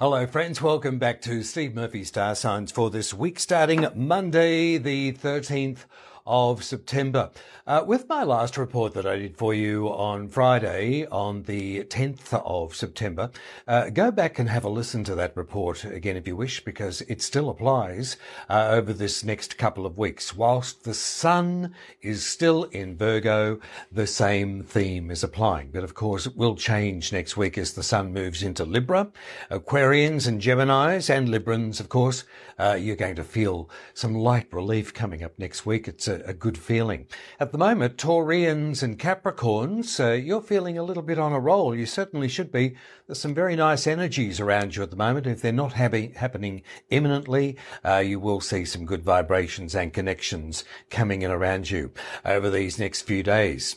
Hello, friends. Welcome back to Steve Murphy Star Signs for this week, starting Monday, the 13th of September. Uh, with my last report that I did for you on Friday, on the 10th of September, uh, go back and have a listen to that report again if you wish, because it still applies uh, over this next couple of weeks. Whilst the sun is still in Virgo, the same theme is applying. But of course, it will change next week as the sun moves into Libra. Aquarians and Geminis and Librans, of course, uh, you're going to feel some light relief coming up next week. It's a a, good feeling. At the moment, Taurians and Capricorns, uh, you're feeling a little bit on a roll. You certainly should be. There's some very nice energies around you at the moment. If they're not happening imminently, uh, you will see some good vibrations and connections coming in around you over these next few days.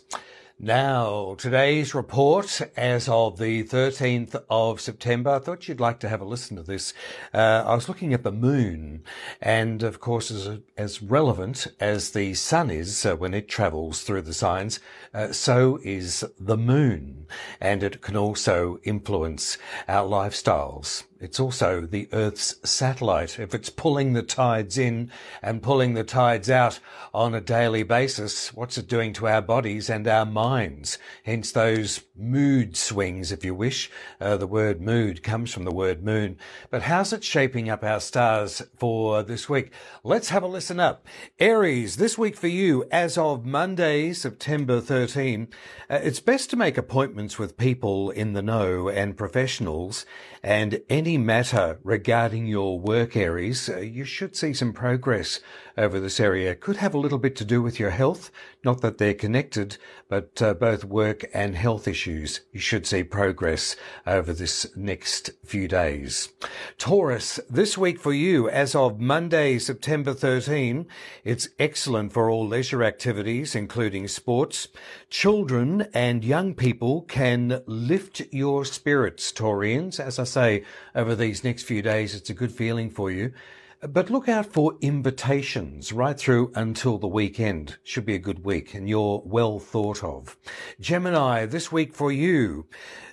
Now, today's report as of the 13th of September, I thought you'd like to have a listen to this. Uh, I was looking at the moon, and of course, as, as relevant as the sun is uh, when it travels through the signs, uh, so is the moon, and it can also influence our lifestyles. It's also the Earth's satellite. If it's pulling the tides in and pulling the tides out on a daily basis, what's it doing to our bodies and our minds? Hence those mood swings, if you wish. Uh, the word mood comes from the word moon. But how's it shaping up our stars for this week? Let's have a listen up. Aries, this week for you, as of Monday, September 13, uh, it's best to make appointments with people in the know and professionals and any matter regarding your work areas, uh, you should see some progress over this area. Could have a little bit to do with your health. Not that they're connected, but uh, both work and health issues. You should see progress over this next few days. Taurus, this week for you, as of Monday, September 13, it's excellent for all leisure activities, including sports. Children and young people can lift your spirits, Taurians. As I say, over these next few days, it's a good feeling for you. But look out for invitations right through until the weekend. Should be a good week and you're well thought of. Gemini, this week for you,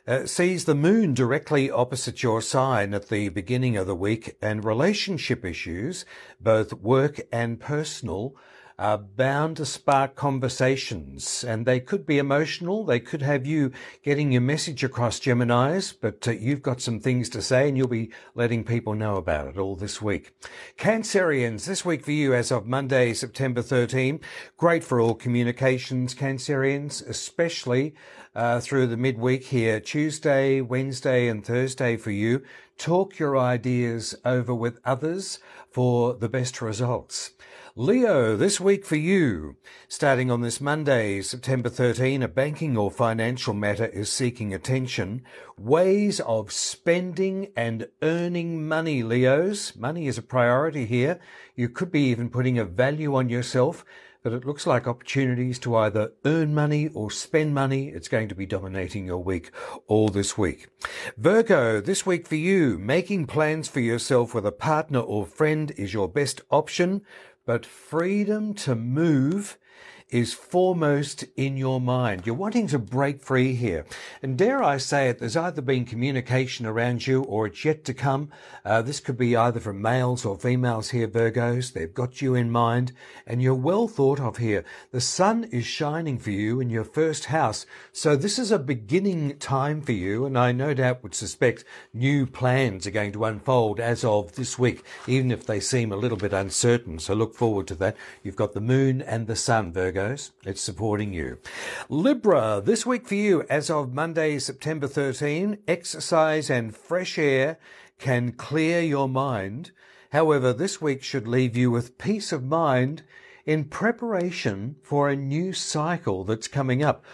uh, sees the moon directly opposite your sign at the beginning of the week and relationship issues, both work and personal, are bound to spark conversations and they could be emotional. They could have you getting your message across Geminis, but uh, you've got some things to say and you'll be letting people know about it all this week. Cancerians, this week for you as of Monday, September 13, great for all communications, Cancerians, especially uh, through the midweek here, Tuesday, Wednesday and Thursday for you. Talk your ideas over with others for the best results. Leo, this week for you. Starting on this Monday, September 13, a banking or financial matter is seeking attention. Ways of spending and earning money, Leos. Money is a priority here. You could be even putting a value on yourself, but it looks like opportunities to either earn money or spend money. It's going to be dominating your week all this week. Virgo, this week for you, making plans for yourself with a partner or friend is your best option but freedom to move is foremost in your mind. You're wanting to break free here. And dare I say it, there's either been communication around you or it's yet to come. Uh, this could be either from males or females here, Virgos. They've got you in mind and you're well thought of here. The sun is shining for you in your first house. So this is a beginning time for you. And I no doubt would suspect new plans are going to unfold as of this week, even if they seem a little bit uncertain. So look forward to that. You've got the moon and the sun, Virgo goes. It's supporting you. Libra, this week for you, as of Monday, September 13, exercise and fresh air can clear your mind. However, this week should leave you with peace of mind in preparation for a new cycle that's coming up.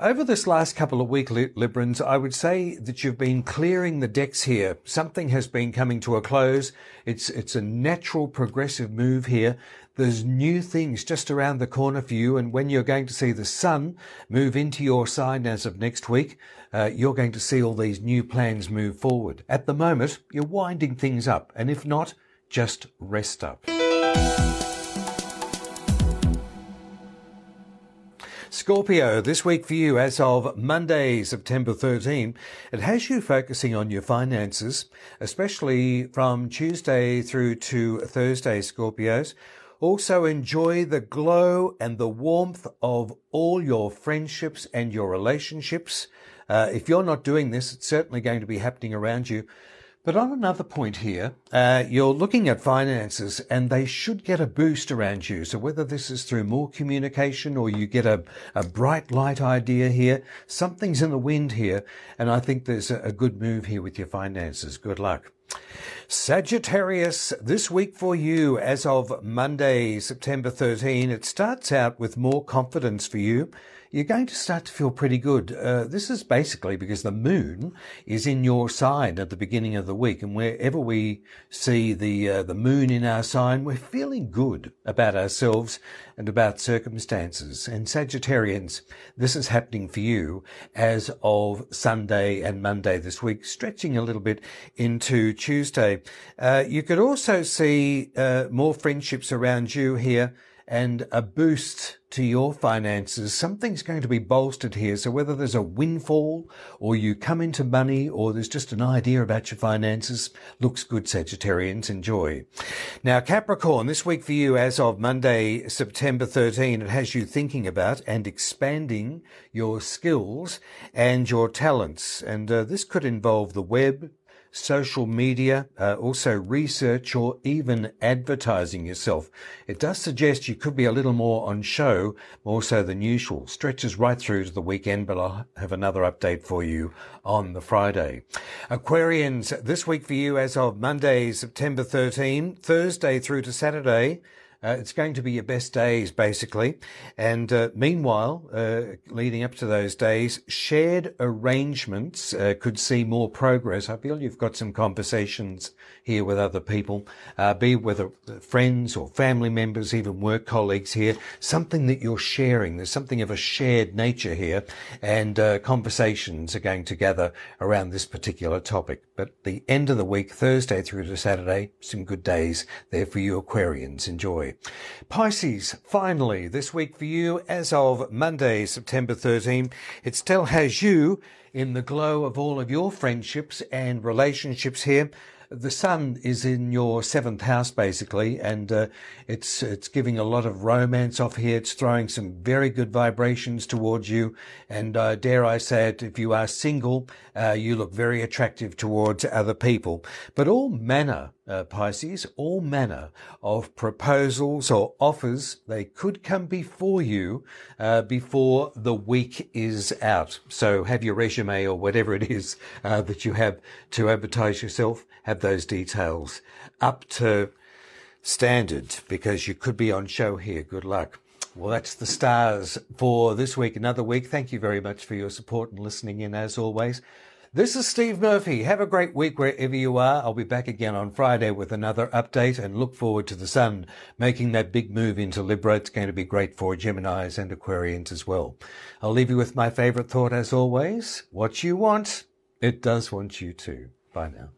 Over this last couple of weeks, Librans, I would say that you've been clearing the decks here. Something has been coming to a close. It's, it's a natural progressive move here. There's new things just around the corner for you. And when you're going to see the sun move into your sign as of next week, uh, you're going to see all these new plans move forward. At the moment, you're winding things up. And if not, just rest up. Scorpio, this week for you, as of Monday, September 13, it has you focusing on your finances, especially from Tuesday through to Thursday, Scorpios. Also enjoy the glow and the warmth of all your friendships and your relationships. Uh, if you're not doing this, it's certainly going to be happening around you. But on another point here, uh, you're looking at finances and they should get a boost around you. So whether this is through more communication or you get a, a bright light idea here, something's in the wind here. And I think there's a, a good move here with your finances. Good luck. Sagittarius, this week for you as of Monday, September 13, it starts out with more confidence for you you're going to start to feel pretty good. Uh, this is basically because the moon is in your sign at the beginning of the week, and wherever we see the uh, the moon in our sign, we're feeling good about ourselves and about circumstances. And Sagittarians, this is happening for you as of Sunday and Monday this week, stretching a little bit into Tuesday. Uh, you could also see uh, more friendships around you here and a boost to your finances. Something's going to be bolstered here. So whether there's a windfall or you come into money or there's just an idea about your finances, looks good, Sagittarians. Enjoy. Now, Capricorn, this week for you as of Monday, September 13, it has you thinking about and expanding your skills and your talents. And uh, this could involve the web, social media, uh, also research or even advertising yourself. It does suggest you could be a little more on show, more so than usual. Stretches right through to the weekend, but I'll have another update for you on the Friday. Aquarians, this week for you as of Monday, September 13, Thursday through to Saturday, uh, it's going to be your best days, basically. And uh, meanwhile, uh, leading up to those days, shared arrangements uh, could see more progress. I feel you've got some conversations here with other people, uh, be whether friends or family members, even work colleagues here, something that you're sharing. There's something of a shared nature here, and uh, conversations are going to gather around this particular topic. But the end of the week, Thursday through to Saturday, some good days there for you Aquarians. Enjoy. Pisces, finally, this week for you, as of Monday, September 13, it still has you in the glow of all of your friendships and relationships here the sun is in your seventh house basically, and uh, it's it's giving a lot of romance off here. It's throwing some very good vibrations towards you, and uh, dare I say it, if you are single, uh, you look very attractive towards other people. But all manner, uh, Pisces, all manner of proposals or offers, they could come before you uh, before the week is out. So have your resume or whatever it is uh, that you have to advertise yourself. Have those details up to standard because you could be on show here. Good luck. Well, that's the stars for this week, another week. Thank you very much for your support and listening in as always. This is Steve Murphy. Have a great week wherever you are. I'll be back again on Friday with another update and look forward to the sun making that big move into Libra. It's going to be great for Geminis and Aquarians as well. I'll leave you with my favorite thought as always. What you want, it does want you to. Bye now.